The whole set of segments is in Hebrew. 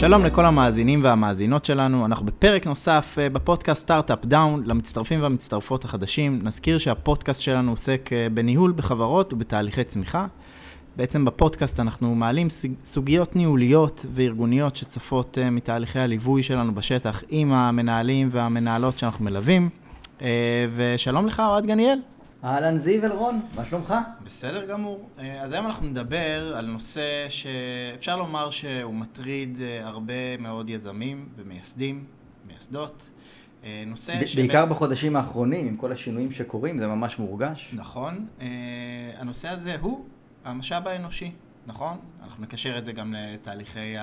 שלום לכל המאזינים והמאזינות שלנו, אנחנו בפרק נוסף אה, בפודקאסט סטארט-אפ down למצטרפים והמצטרפות החדשים. נזכיר שהפודקאסט שלנו עוסק אה, בניהול בחברות ובתהליכי צמיחה. בעצם בפודקאסט אנחנו מעלים סוגיות ניהוליות וארגוניות שצפות אה, מתהליכי הליווי שלנו בשטח עם המנהלים והמנהלות שאנחנו מלווים. ושלום לך, אוהד גניאל. אהלן זיו אלרון, מה שלומך? בסדר גמור. אה, אז היום אנחנו נדבר על נושא שאפשר לומר שהוא מטריד אה, הרבה מאוד יזמים ומייסדים, מייסדות. אה, נושא ש... בעיקר בחודשים האחרונים, עם כל השינויים שקורים, זה ממש מורגש. נכון. הנושא הזה הוא המשאב האנושי, נכון? אנחנו נקשר את זה גם לתהליכי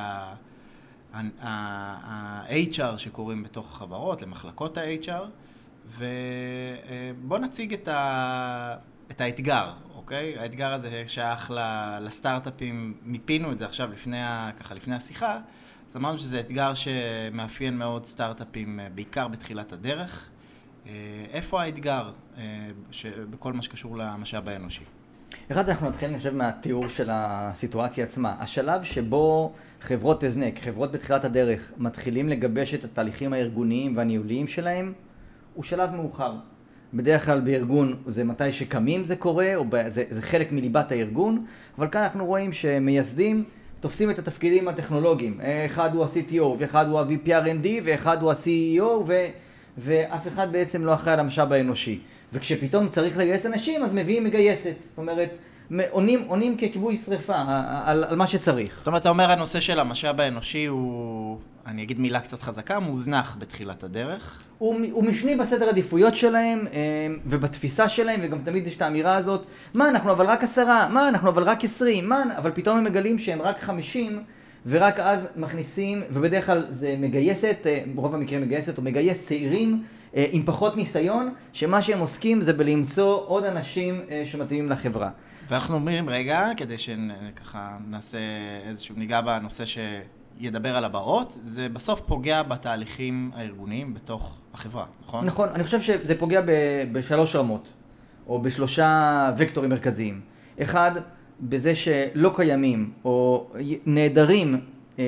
ה-HR שקורים בתוך החברות, למחלקות ה-HR. ובוא נציג את, ה... את האתגר, אוקיי? האתגר הזה שייך לסטארט-אפים, מיפינו את זה עכשיו לפני, ה... ככה, לפני השיחה, אז אמרנו שזה אתגר שמאפיין מאוד סטארט-אפים, אה, בעיקר בתחילת הדרך. אה, איפה האתגר אה, בכל מה שקשור למשאב האנושי? אחד, אנחנו נתחיל, אני חושב, מהתיאור של הסיטואציה עצמה. השלב שבו חברות הזנק, חברות בתחילת הדרך, מתחילים לגבש את התהליכים הארגוניים והניהוליים שלהם, הוא שלב מאוחר. בדרך כלל בארגון זה מתי שקמים זה קורה, או זה, זה חלק מליבת הארגון, אבל כאן אנחנו רואים שמייסדים תופסים את התפקידים הטכנולוגיים. אחד הוא ה-CTO, ואחד הוא ה-VPRND, ואחד הוא ה-CEO, ו, ואף אחד בעצם לא אחראי על המשאב האנושי. וכשפתאום צריך לגייס אנשים, אז מביאים מגייסת. זאת אומרת, עונים, עונים ככיבוי שרפה על, על מה שצריך. זאת אומרת, אתה אומר הנושא של המשאב האנושי הוא, אני אגיד מילה קצת חזקה, מוזנח בתחילת הדרך. הוא, הוא משני בסדר עדיפויות שלהם אה, ובתפיסה שלהם, וגם תמיד יש את האמירה הזאת, מה, אנחנו אבל רק עשרה, מה, אנחנו אבל רק עשרים, מה, אבל פתאום הם מגלים שהם רק חמישים, ורק אז מכניסים, ובדרך כלל זה מגייסת, אה, ברוב המקרים מגייסת, או מגייס צעירים. אה, עם פחות ניסיון, שמה שהם עוסקים זה בלמצוא עוד אנשים שמתאימים לחברה. ואנחנו אומרים, רגע, כדי שככה נעשה איזשהו, ניגע בנושא שידבר על הבאות, זה בסוף פוגע בתהליכים הארגוניים בתוך החברה, נכון? נכון, אני חושב שזה פוגע ב- בשלוש רמות, או בשלושה וקטורים מרכזיים. אחד, בזה שלא קיימים, או נעדרים אה,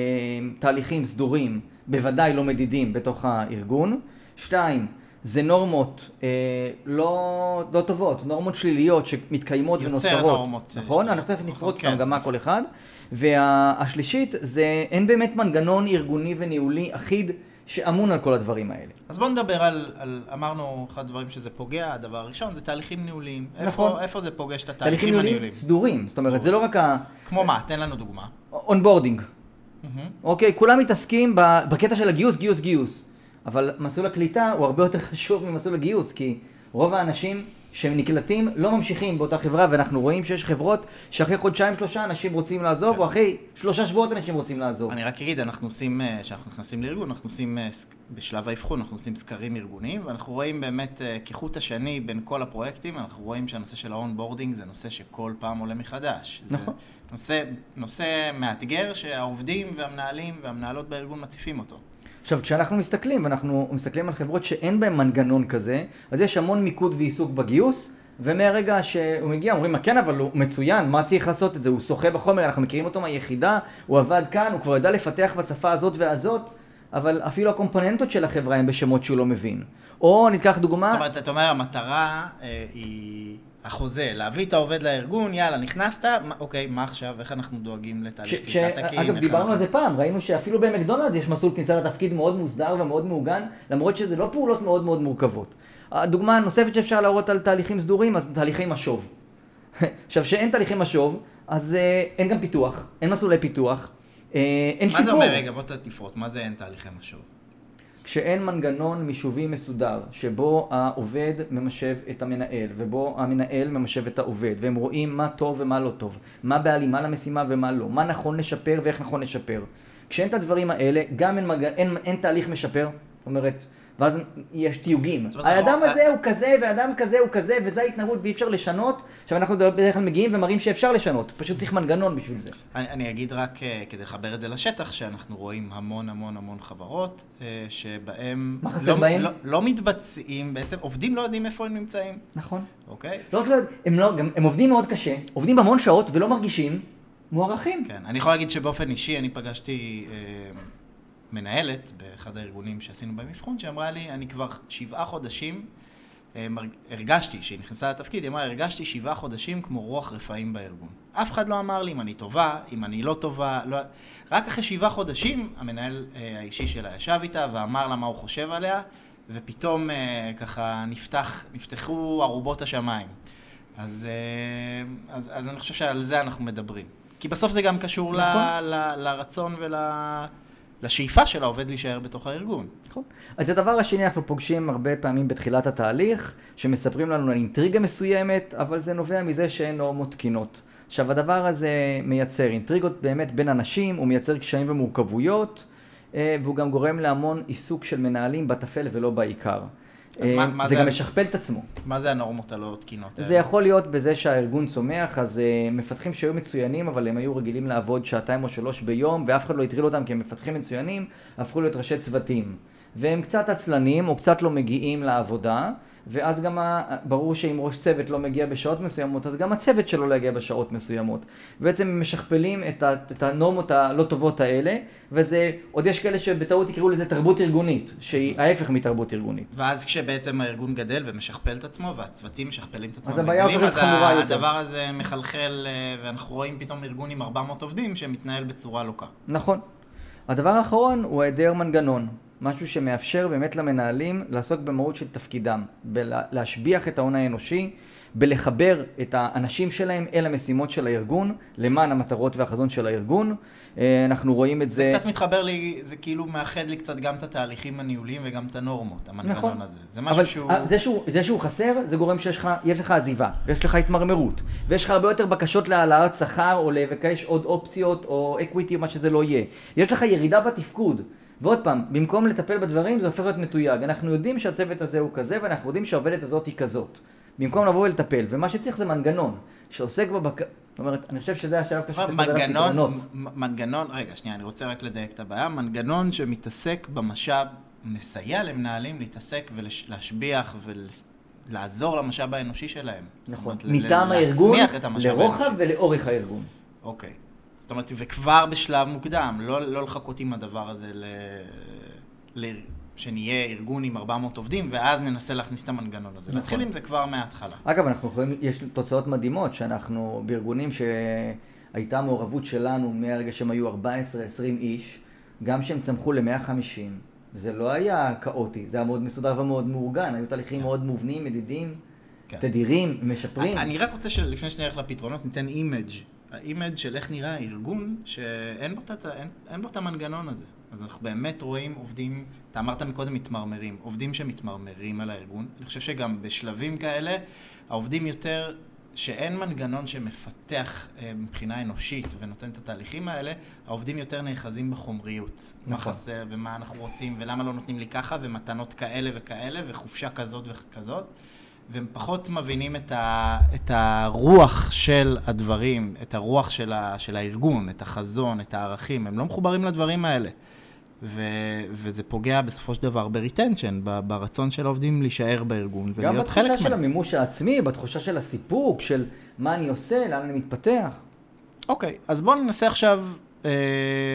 תהליכים סדורים, בוודאי לא מדידים בתוך הארגון. שתיים, זה נורמות אה, לא, לא טובות, נורמות שליליות שמתקיימות ונוצרות. יוצר נורמות. נכון? אנחנו תכף נפרוט כאן גם מה כל אחד. והשלישית זה אין באמת מנגנון ארגוני וניהולי אחיד שאמון על כל הדברים האלה. אז בואו נדבר על, על, אמרנו אחד הדברים שזה פוגע, הדבר הראשון זה תהליכים ניהוליים. נכון. איפה, איפה זה פוגש את התהליכים הניהוליים? תהליכים ניהוליים סדורים, זאת אומרת זה לא רק ה... כמו מה? תן לנו דוגמה. onboarding. אוקיי, כולם מתעסקים בקטע של הגיוס, גיוס, גיוס. אבל מסלול הקליטה הוא הרבה יותר חשוב ממסלול הגיוס, כי רוב האנשים שנקלטים לא ממשיכים באותה חברה, ואנחנו רואים שיש חברות שאחרי חודשיים שלושה אנשים רוצים לעזוב, כן. או אחרי שלושה שבועות אנשים רוצים לעזוב. אני רק אגיד, אנחנו עושים, אה, כשאנחנו נכנסים לארגון, אנחנו עושים, אה, בשלב האבחון, אנחנו עושים סקרים ארגוניים, ואנחנו רואים באמת אה, כחוט השני בין כל הפרויקטים, אנחנו רואים שהנושא של ה onboarding זה נושא שכל פעם עולה מחדש. נכון. נושא, נושא מאתגר שהעובדים והמנהלים והמנהלות בארגון מציפים אותו. עכשיו, כשאנחנו מסתכלים, ואנחנו מסתכלים על חברות שאין בהן מנגנון כזה, אז יש המון מיקוד ועיסוק בגיוס, ומהרגע שהוא מגיע אומרים, כן, אבל הוא מצוין, מה צריך לעשות את זה? הוא שוחה בחומר, אנחנו מכירים אותו מהיחידה, הוא עבד כאן, הוא כבר ידע לפתח בשפה הזאת והזאת, אבל אפילו הקומפוננטות של החברה הם בשמות שהוא לא מבין. או ניקח דוגמה... זאת אומרת, אתה אומר, המטרה אה, היא... החוזה, להביא את העובד לארגון, יאללה, נכנסת, אוקיי, מה עכשיו, איך אנחנו דואגים לתהליך קליטת הקיים? אגב, דיברנו על זה פעם, ראינו שאפילו במקדונלדס יש מסלול כניסה לתפקיד מאוד מוסדר ומאוד מעוגן, למרות שזה לא פעולות מאוד מאוד מורכבות. הדוגמה הנוספת שאפשר להראות על תהליכים סדורים, אז תהליכי משוב. עכשיו, שאין תהליכי משוב, אז אה, אין גם פיתוח, אין מסלולי פיתוח, אה, אין שיפור. מה זה אומר, רגע, בוא תפרוט, מה זה אין תהליכי משוב? כשאין מנגנון מישובי מסודר, שבו העובד ממשב את המנהל, ובו המנהל ממשב את העובד, והם רואים מה טוב ומה לא טוב, מה בהלימה למשימה ומה לא, מה נכון לשפר ואיך נכון לשפר. כשאין את הדברים האלה, גם אין, מג... אין, אין תהליך משפר, זאת אומרת, ואז יש תיוגים. האדם נכון, הזה הוא כזה, ואדם כזה הוא כזה, וזו ההתנהגות ואי אפשר לשנות. עכשיו אנחנו בדרך כלל מגיעים ומראים שאפשר לשנות, פשוט צריך מנגנון בשביל זה. אני, אני אגיד רק אה, כדי לחבר את זה לשטח, שאנחנו רואים המון המון המון חברות, אה, שבהם... מה חסר לא, בהם? לא, לא מתבצעים, בעצם עובדים לא יודעים איפה הם נמצאים. נכון. אוקיי? לא רק לא, הם, לא, הם עובדים מאוד קשה, עובדים המון שעות ולא מרגישים מוערכים. כן, אני יכול להגיד שבאופן אישי אני פגשתי... אה, מנהלת באחד הארגונים שעשינו בהם אבחון, שאמרה לי, אני כבר שבעה חודשים, אה, הרגשתי, כשהיא נכנסה לתפקיד, היא אמרה, הרגשתי שבעה חודשים כמו רוח רפאים בארגון. אף אחד לא אמר לי אם אני טובה, אם אני לא טובה, לא... רק אחרי שבעה חודשים, המנהל אה, האישי שלה ישב איתה ואמר לה מה הוא חושב עליה, ופתאום אה, ככה נפתח, נפתחו ארובות השמיים. אז, אז, אז אני חושב שעל זה אנחנו מדברים. כי בסוף זה גם קשור נכון. ל, ל, לרצון ול... לשאיפה של העובד להישאר בתוך הארגון. נכון. אז הדבר השני, אנחנו פוגשים הרבה פעמים בתחילת התהליך, שמספרים לנו על אינטריגה מסוימת, אבל זה נובע מזה שאין נורמות תקינות. עכשיו, הדבר הזה מייצר אינטריגות באמת בין אנשים, הוא מייצר קשיים ומורכבויות, אה, והוא גם גורם להמון עיסוק של מנהלים בטפל ולא בעיקר. אז מה, אה, מה זה, זה גם משכפל את עצמו. מה זה הנורמות הלא תקינות? זה יכול להיות בזה שהארגון צומח, אז uh, מפתחים שהיו מצוינים, אבל הם היו רגילים לעבוד שעתיים או שלוש ביום, ואף אחד לא הטריל אותם כי הם מפתחים מצוינים, הפכו להיות ראשי צוותים. והם קצת עצלנים, או קצת לא מגיעים לעבודה, ואז גם ברור שאם ראש צוות לא מגיע בשעות מסוימות, אז גם הצוות שלו לא יגיע בשעות מסוימות. בעצם הם משכפלים את, ה, את הנורמות הלא טובות האלה, וזה, עוד יש כאלה שבטעות יקראו לזה תרבות ארגונית, שהיא ההפך מתרבות ארגונית. ואז כשבעצם הארגון גדל ומשכפל את עצמו, והצוותים משכפלים את עצמם, אז הבעיה הופכת חמורה יותר. הדבר הזה מחלחל, אה, ואנחנו רואים פתאום ארגון עם 400 עובדים שמתנהל בצורה לוקה. נכון. הדבר האחרון הוא היעדר מנגנון. משהו שמאפשר באמת למנהלים לעסוק במהות של תפקידם, בלהשביח את ההון האנושי, בלחבר את האנשים שלהם אל המשימות של הארגון, למען המטרות והחזון של הארגון. אה, אנחנו רואים את זה... זה קצת מתחבר לי, זה כאילו מאחד לי קצת גם את התהליכים הניהוליים וגם את הנורמות, המנגנון נכון. הזה. זה משהו אבל שהוא... זה שהוא... זה שהוא חסר, זה גורם שיש לך, לך עזיבה, ויש לך התמרמרות, ויש לך הרבה יותר בקשות להעלאת שכר, או לבקש עוד אופציות, או אקוויטי, מה שזה לא יהיה. יש לך ירידה בתפקוד. ועוד פעם, במקום לטפל בדברים זה הופך להיות מתויג. אנחנו יודעים שהצוות הזה הוא כזה ואנחנו יודעים שהעובדת הזאת היא כזאת. במקום לבוא ולטפל, ומה שצריך זה מנגנון שעוסק בבק... זאת אומרת, אני חושב שזה השלב פשוט שצריך לדבר על פתרונות. מנגנון, רגע, שנייה, אני רוצה רק לדייק את הבעיה. מנגנון שמתעסק במשאב, מסייע למנהלים להתעסק ולהשביח ולעזור למשאב האנושי שלהם. נכון, מטעם הארגון, לרוחב ולאורך הארגון. אוקיי. זאת אומרת, וכבר בשלב מוקדם, לא, לא לחכות עם הדבר הזה ל... ל... שנהיה ארגון עם 400 עובדים, ואז ננסה להכניס את המנגנון הזה. נכון. נתחיל עם זה כבר מההתחלה. אגב, אנחנו יכולים, יש תוצאות מדהימות, שאנחנו בארגונים שהייתה מעורבות שלנו מהרגע שהם היו 14-20 איש, גם שהם צמחו ל-150, זה לא היה כאוטי, זה היה מאוד מסודר ומאוד מאורגן, היו תהליכים כן. מאוד מובנים, מדידים, כן. תדירים, משפרים. אני רק רוצה שלפני שנלך לפתרונות, ניתן image ה image של איך נראה הארגון, שאין בו, אין, בו את המנגנון הזה. אז אנחנו באמת רואים עובדים, אתה אמרת מקודם מתמרמרים, עובדים שמתמרמרים על הארגון. אני חושב שגם בשלבים כאלה, העובדים יותר, שאין מנגנון שמפתח אה, מבחינה אנושית ונותן את התהליכים האלה, העובדים יותר נאחזים בחומריות. נכון. מה חסר ומה אנחנו רוצים ולמה לא נותנים לי ככה ומתנות כאלה וכאלה וחופשה כזאת וכזאת. והם פחות מבינים את, ה, את הרוח של הדברים, את הרוח של, ה, של הארגון, את החזון, את הערכים, הם לא מחוברים לדברים האלה. ו, וזה פוגע בסופו של דבר ב retention, ברצון של העובדים להישאר בארגון ולהיות חלק מהם. גם בתחושה של המימוש העצמי, בתחושה של הסיפוק, של מה אני עושה, לאן אני מתפתח. אוקיי, okay, אז בואו ננסה עכשיו אה,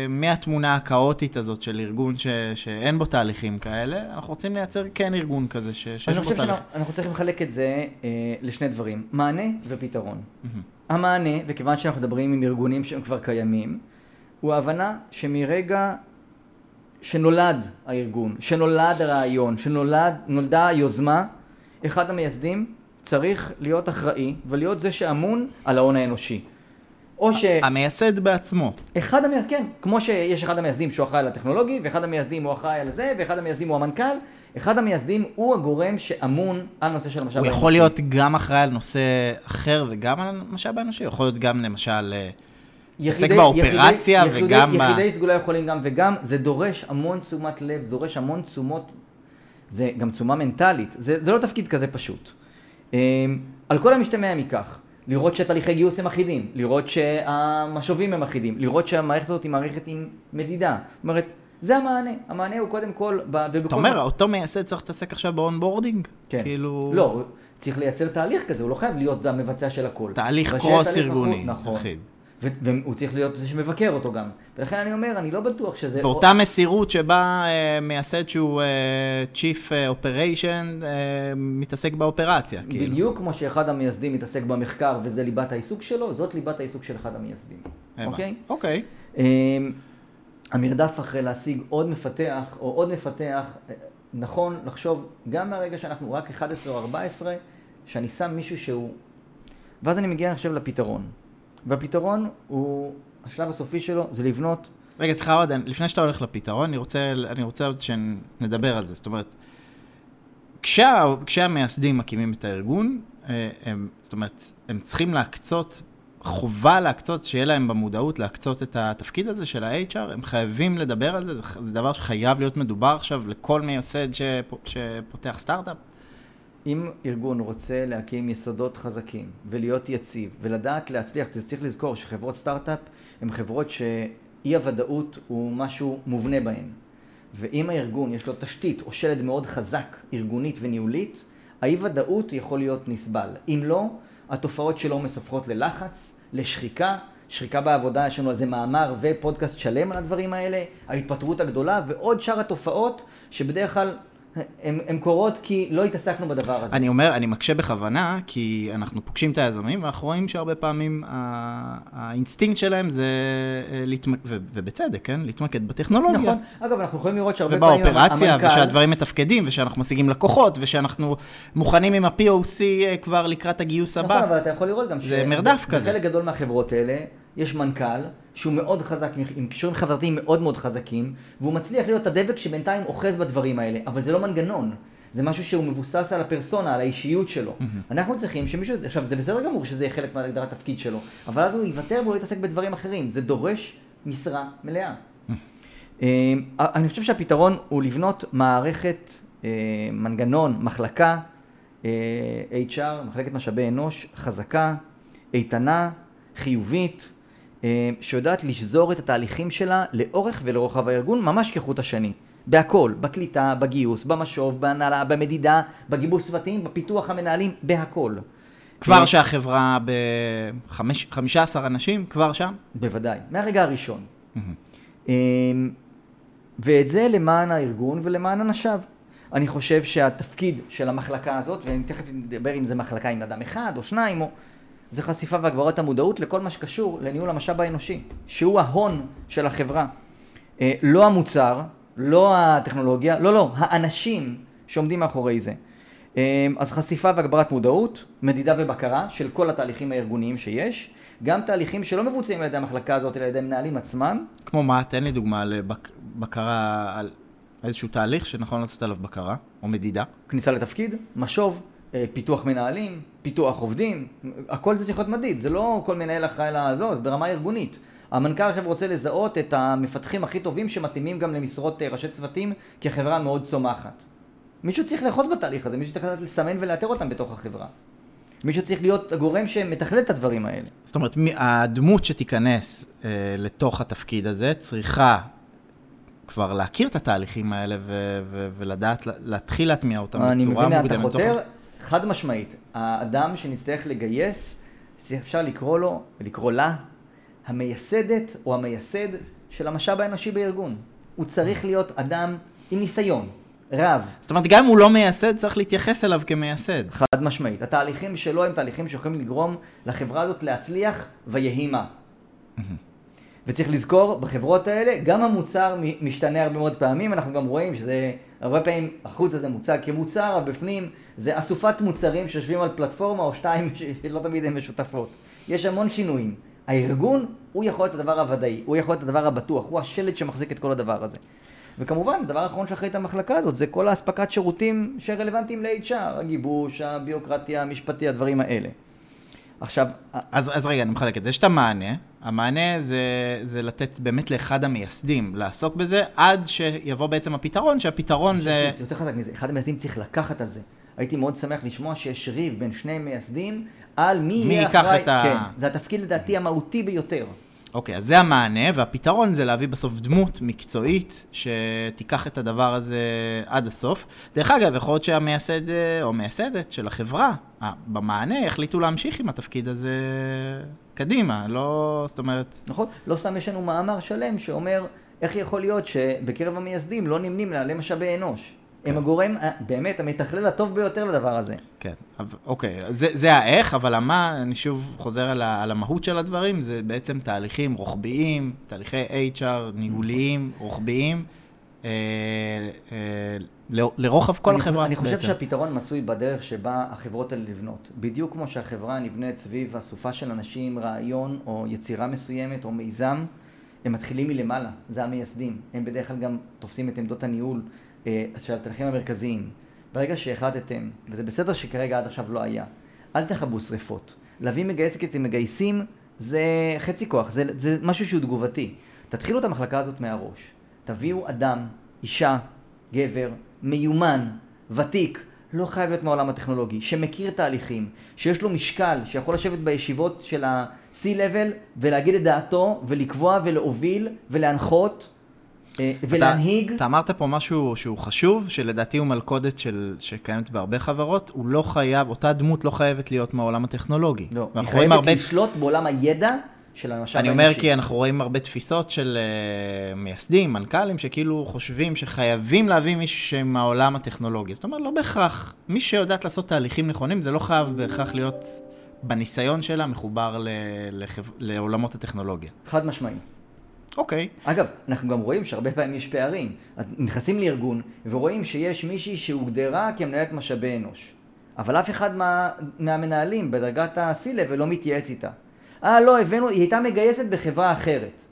מהתמונה הכאוטית הזאת של ארגון ש, שאין בו תהליכים כאלה, אנחנו רוצים לייצר כן ארגון כזה ש, שיש בו תהליכים. אנחנו צריכים לחלק את זה אה, לשני דברים, מענה ופתרון. Mm-hmm. המענה, וכיוון שאנחנו מדברים עם ארגונים שהם כבר קיימים, הוא ההבנה שמרגע שנולד הארגון, שנולד הרעיון, שנולדה היוזמה, אחד המייסדים צריך להיות אחראי ולהיות זה שאמון על ההון האנושי. או ש... המייסד בעצמו. אחד המייסדים, כן. כמו שיש אחד המייסדים שהוא אחראי על הטכנולוגי, ואחד המייסדים הוא אחראי על זה, ואחד המייסדים הוא המנכ"ל, אחד המייסדים הוא הגורם שאמון על נושא של המשאב האנושי. הוא יכול להיות גם אחראי על נושא אחר וגם על המשאב האנושי, יכול להיות גם למשל... אה, להתעסק באופרציה יחידי, וגם יחידי, ב... יחידי סגולה יכולים גם וגם, זה דורש המון תשומת לב, זה דורש המון תשומות, זה גם תשומה מנטלית, זה, זה לא תפקיד כזה פשוט. אמ, על כל המשתמע מכך, לראות שתהליכי גיוס הם אחידים, לראות שהמשובים הם אחידים, לראות שהמערכת הזאת היא מערכת עם מדידה. זאת אומרת, זה המענה. המענה הוא קודם כל... אתה אומר, מה... אותו מייסד צריך להתעסק עכשיו ב onboarding? כן. כאילו... לא, צריך לייצר תהליך כזה, הוא לא חייב להיות המבצע של הכל. תהליך cross ארגוני. נכון. ו- והוא צריך להיות זה שמבקר אותו גם. ולכן אני אומר, אני לא בטוח שזה... באותה מסירות שבה אה, מייסד שהוא אה, Chief אה, Operation אה, מתעסק באופרציה. כאילו. בדיוק כמו שאחד המייסדים מתעסק במחקר וזה ליבת העיסוק שלו, זאת ליבת העיסוק של אחד המייסדים. אוקיי? אוקיי. אמ, המרדף אחרי להשיג עוד מפתח או עוד מפתח, נכון לחשוב גם מהרגע שאנחנו רק 11 או 14, שאני שם מישהו שהוא... ואז אני מגיע עכשיו לפתרון. והפתרון הוא, השלב הסופי שלו זה לבנות, רגע, סליחה עוד, לפני שאתה הולך לפתרון, אני רוצה, אני רוצה עוד שנדבר על זה. זאת אומרת, כשה, כשהמייסדים מקימים את הארגון, אה, הם, זאת אומרת, הם צריכים להקצות, חובה להקצות, שיהיה להם במודעות להקצות את התפקיד הזה של ה-HR, הם חייבים לדבר על זה, זה, זה דבר שחייב להיות מדובר עכשיו לכל מייסד שפ, שפותח סטארט-אפ. אם ארגון רוצה להקים יסודות חזקים ולהיות יציב ולדעת להצליח, צריך לזכור שחברות סטארט-אפ הן חברות שאי הוודאות הוא משהו מובנה בהן. ואם הארגון יש לו תשתית או שלד מאוד חזק, ארגונית וניהולית, האי ודאות יכול להיות נסבל. אם לא, התופעות שלו מסופחות ללחץ, לשחיקה, שחיקה בעבודה, יש לנו על זה מאמר ופודקאסט שלם על הדברים האלה, ההתפטרות הגדולה ועוד שאר התופעות שבדרך כלל הן קורות כי לא התעסקנו בדבר הזה. אני אומר, אני מקשה בכוונה, כי אנחנו פוגשים את היזמים, ואנחנו רואים שהרבה פעמים ה- האינסטינקט שלהם זה, אה, להתמק... ו- ובצדק, כן? להתמקד בטכנולוגיה. נכון. אגב, אנחנו יכולים לראות שהרבה פעמים ובאופרציה, המנכ"ל... ושהדברים מתפקדים, ושאנחנו משיגים לקוחות, ושאנחנו מוכנים עם ה-POC אה, כבר לקראת הגיוס נכון, הבא. אבל אתה יכול לראות גם זה מרדף כזה. בחלק גדול מהחברות האלה יש מנכ"ל שהוא מאוד חזק, עם קישורים חברתיים מאוד מאוד חזקים, והוא מצליח להיות הדבק שבינתיים אוחז בדברים האלה, אבל זה לא מנגנון. זה משהו שהוא מבוסס על הפרסונה, על האישיות שלו. אנחנו צריכים שמישהו, עכשיו זה בסדר גמור שזה יהיה חלק מהגדרת התפקיד שלו, אבל אז הוא יוותר והוא לא יתעסק בדברים אחרים. זה דורש משרה מלאה. אה, אני חושב שהפתרון הוא לבנות מערכת, אה, מנגנון, מחלקה, אה, HR, מחלקת משאבי אנוש, חזקה, איתנה, חיובית, שיודעת לשזור את התהליכים שלה לאורך ולרוחב הארגון, ממש כחוט השני. בהכל, בקליטה, בגיוס, במשוב, בהנהלה, במדידה, בגיבוש צוותים, בפיתוח המנהלים, בהכל. כבר אה, שהחברה ב-15 אנשים, כבר שם? בוודאי, מהרגע הראשון. אמ, ואת זה למען הארגון ולמען אנשיו. אני חושב שהתפקיד של המחלקה הזאת, ואני תכף אדבר אם זה מחלקה עם אדם אחד או שניים, או... זה חשיפה והגברת המודעות לכל מה שקשור לניהול המשאב האנושי, שהוא ההון של החברה. אה, לא המוצר, לא הטכנולוגיה, לא, לא, האנשים שעומדים מאחורי זה. אה, אז חשיפה והגברת מודעות, מדידה ובקרה של כל התהליכים הארגוניים שיש, גם תהליכים שלא מבוצעים על ידי המחלקה הזאת, אלא על ידי מנהלים עצמם. כמו מה? תן לי דוגמה לבקרה על איזשהו תהליך שנכון לעשות עליו בקרה, או מדידה. כניסה לתפקיד, משוב, פיתוח מנהלים, פיתוח עובדים, הכל זה צריך להיות מדיד, זה לא כל מנהל אחראי לזאת, ברמה ארגונית. המנכ"ל עכשיו רוצה לזהות את המפתחים הכי טובים שמתאימים גם למשרות אה, ראשי צוותים, כי החברה מאוד צומחת. מישהו צריך לאחוז בתהליך הזה, מישהו צריך לדעת לסמן ולאתר אותם בתוך החברה. מישהו צריך להיות הגורם שמתכלל את הדברים האלה. זאת אומרת, הדמות שתיכנס אה, לתוך התפקיד הזה צריכה כבר להכיר את התהליכים האלה ו- ו- ולדעת, לה- להתחיל להטמיע אותם אני בצורה מבין לאן אתה מוקדמת. חותר, חד משמעית. האדם שנצטרך לגייס, אפשר לקרוא לו ולקרוא לה המייסדת או המייסד של המשאב האנושי בארגון. הוא צריך להיות אדם עם ניסיון, רב, זאת אומרת, גם אם הוא לא מייסד, צריך להתייחס אליו כמייסד. חד משמעית. התהליכים שלו הם תהליכים שיכולים לגרום לחברה הזאת להצליח ויהי מה. וצריך לזכור, בחברות האלה, גם המוצר משתנה הרבה מאוד פעמים, אנחנו גם רואים שזה, הרבה פעמים החוץ הזה מוצג כמוצר, אבל בפנים זה אסופת מוצרים שיושבים על פלטפורמה או שתיים שלא תמיד הן משותפות. יש המון שינויים. הארגון, הוא יכול להיות הדבר הוודאי, הוא יכול להיות הדבר הבטוח, הוא השלד שמחזיק את כל הדבר הזה. וכמובן, הדבר האחרון שאחראי את המחלקה הזאת זה כל האספקת שירותים שרלוונטיים ל-HR, הגיבוש, הביוקרטיה, המשפטי, הדברים האלה. עכשיו, אז, אז רגע, אני מחלק את זה. יש את המענה, המענה זה, זה לתת באמת לאחד המייסדים לעסוק בזה, עד שיבוא בעצם הפתרון, שהפתרון זה... שזה יותר חזק מזה, אחד המייסדים צריך לקחת על זה. הייתי מאוד שמח לשמוע שיש ריב בין שני מייסדים על מי מי יהיה ייקח אחראי. את ה- כן, זה התפקיד לדעתי המהותי ביותר. אוקיי, אז זה המענה, והפתרון זה להביא בסוף דמות מקצועית שתיקח את הדבר הזה עד הסוף. דרך אגב, יכול להיות שהמייסד אה, או מייסדת של החברה, אה, במענה, יחליטו להמשיך עם התפקיד הזה קדימה, לא, זאת אומרת... נכון? לא סתם יש לנו מאמר שלם שאומר איך יכול להיות שבקרב המייסדים לא נמנים מנהלי משאבי אנוש. הם הגורם, אה, באמת, המתכלל הטוב ביותר לדבר הזה. כן, אוקיי, זה, זה האיך, אבל המה, אני שוב חוזר על, ה, על המהות של הדברים, זה בעצם תהליכים רוחביים, תהליכי HR, ניהוליים, רוחביים, אה, אה, ל- לרוחב כל אני החברה. אני חושב בעצם. שהפתרון מצוי בדרך שבה החברות האלה נבנות. בדיוק כמו שהחברה נבנית סביב אסופה של אנשים, רעיון או יצירה מסוימת או מיזם, הם מתחילים מלמעלה, זה המייסדים. הם בדרך כלל גם תופסים את עמדות הניהול של התהליכים המרכזיים. ברגע שהחלטתם, וזה בסדר שכרגע עד עכשיו לא היה, אל תכבו שריפות. להביא מגייס כי אתם מגייסים זה חצי כוח, זה, זה משהו שהוא תגובתי. תתחילו את המחלקה הזאת מהראש. תביאו אדם, אישה, גבר, מיומן, ותיק, לא חייב להיות מהעולם הטכנולוגי, שמכיר תהליכים, שיש לו משקל, שיכול לשבת בישיבות של ה-C-Level ולהגיד את דעתו, ולקבוע ולהוביל ולהנחות אה, ולהנהיג. אתה, אתה אמרת פה משהו שהוא חשוב, שלדעתי הוא מלכודת של, שקיימת בהרבה חברות, הוא לא חייב, אותה דמות לא חייבת להיות מהעולם הטכנולוגי. לא, היא חייבת הרבה, לשלוט בעולם הידע של המשאב אני אומר האנושי. כי אנחנו רואים הרבה תפיסות של uh, מייסדים, מנכ"לים, שכאילו חושבים שחייבים להביא מישהו שמהעולם הטכנולוגי. זאת אומרת, לא בהכרח, מי שיודעת לעשות תהליכים נכונים, זה לא חייב בהכרח להיות בניסיון שלה מחובר ל, לחב, לעולמות הטכנולוגיה. חד משמעי. אוקיי. אגב, אנחנו גם רואים שהרבה פעמים יש פערים. נכנסים לארגון ורואים שיש מישהי שהוגדרה כמנהלת משאבי אנוש. אבל אף אחד מה, מהמנהלים בדרגת ה-C-Level לא מתייעץ איתה. אה, לא, הבאנו, היא הייתה מגייסת בחברה אחרת.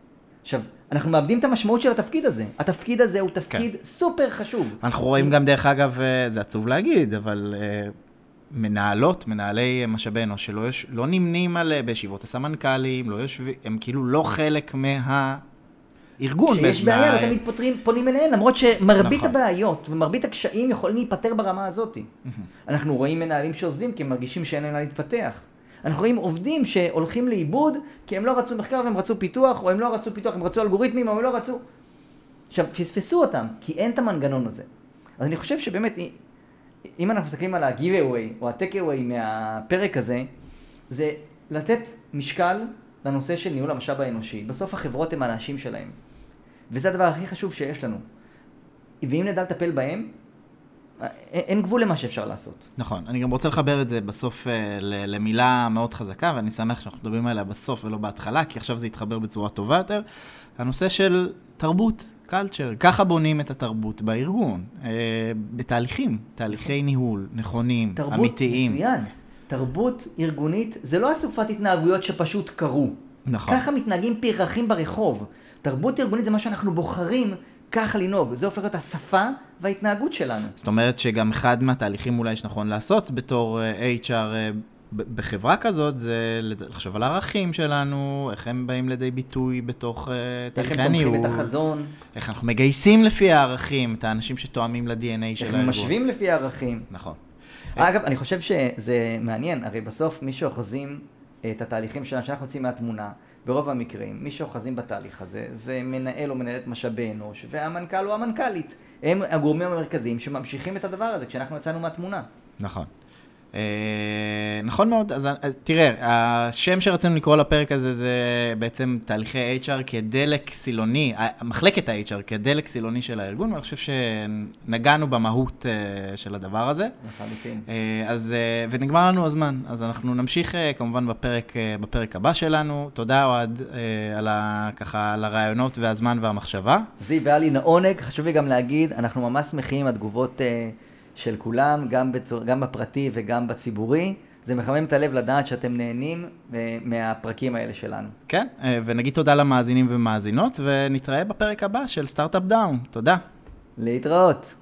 עכשיו, אנחנו מאבדים את המשמעות של התפקיד הזה. התפקיד הזה הוא תפקיד כן. סופר חשוב. אנחנו רואים גם, דרך אגב, אה, זה עצוב להגיד, אבל אה, מנהלות, מנהלי משאבי אנוש, שלא יש, לא נמנים על, אה, בישיבות הסמנכ"לים, לא יושבים, הם כאילו לא חלק מהארגון. שיש מה- בעיה, לא תמיד פותרים, פונים אליהן, למרות שמרבית נכון. הבעיות ומרבית הקשיים יכולים להיפתר ברמה הזאת. אנחנו רואים מנהלים שעוזבים כי הם מרגישים שאין להם להתפתח. אנחנו רואים עובדים שהולכים לאיבוד כי הם לא רצו מחקר והם רצו פיתוח, או הם לא רצו פיתוח, הם רצו אלגוריתמים, או הם לא רצו... עכשיו, פספסו אותם, כי אין את המנגנון הזה. אז אני חושב שבאמת, אם אנחנו מסתכלים על ה-giveaway או ה-takeaway מהפרק הזה, זה לתת משקל לנושא של ניהול המשאב האנושי. בסוף החברות הן האנשים שלהם. וזה הדבר הכי חשוב שיש לנו. ואם נדע לטפל בהם, אין, אין גבול למה שאפשר לעשות. נכון, אני גם רוצה לחבר את זה בסוף אה, למילה מאוד חזקה, ואני שמח שאנחנו מדברים עליה בסוף ולא בהתחלה, כי עכשיו זה יתחבר בצורה טובה יותר. הנושא של תרבות, קלצ'ר, ככה בונים את התרבות בארגון, אה, בתהליכים, תהליכי ניהול נכונים, תרבות, אמיתיים. מצוין. תרבות ארגונית זה לא אסופת התנהגויות שפשוט קרו. נכון. ככה מתנהגים פרחים ברחוב. תרבות ארגונית זה מה שאנחנו בוחרים ככה לנהוג. זה הופך להיות השפה וההתנהגות שלנו. זאת אומרת שגם אחד מהתהליכים אולי שנכון לעשות בתור אה, HR אה, בחברה כזאת, זה לחשוב על הערכים שלנו, איך הם באים לידי ביטוי בתוך אה, איך תהליכי הם הניהול. תומכים את החזון, איך אנחנו מגייסים לפי הערכים, את האנשים שתואמים ל-DNA של איך הארגון. הם משווים לפי הערכים. נכון. אגב, אני חושב שזה מעניין, הרי בסוף מי שאוחזים את התהליכים שלנו, שאנחנו יוצאים מהתמונה, ברוב המקרים, מי שאוחזים בתהליך הזה, זה מנהל או מנהלת משאבי אנוש, והמנכ"ל או המנכ"לית. הם הגורמים המרכזיים שממשיכים את הדבר הזה כשאנחנו יצאנו מהתמונה. נכון. אה, נכון מאוד, אז אה, תראה, השם שרצינו לקרוא לפרק הזה זה בעצם תהליכי HR כדלק סילוני, מחלקת ה-HR כדלק סילוני של הארגון, ואני חושב שנגענו במהות אה, של הדבר הזה. לחלוטין. אז, ונגמר לנו הזמן, אז אנחנו נמשיך כמובן בפרק, בפרק הבא שלנו. תודה אוהד על, ה, ככה, על הרעיונות והזמן והמחשבה. זיו, היה לי עונג, חשוב לי גם להגיד, אנחנו ממש שמחים התגובות של כולם, גם, בצור, גם בפרטי וגם בציבורי. זה מחמם את הלב לדעת שאתם נהנים אה, מהפרקים האלה שלנו. כן, אה, ונגיד תודה למאזינים ומאזינות, ונתראה בפרק הבא של סטארט-אפ דאון. תודה. להתראות.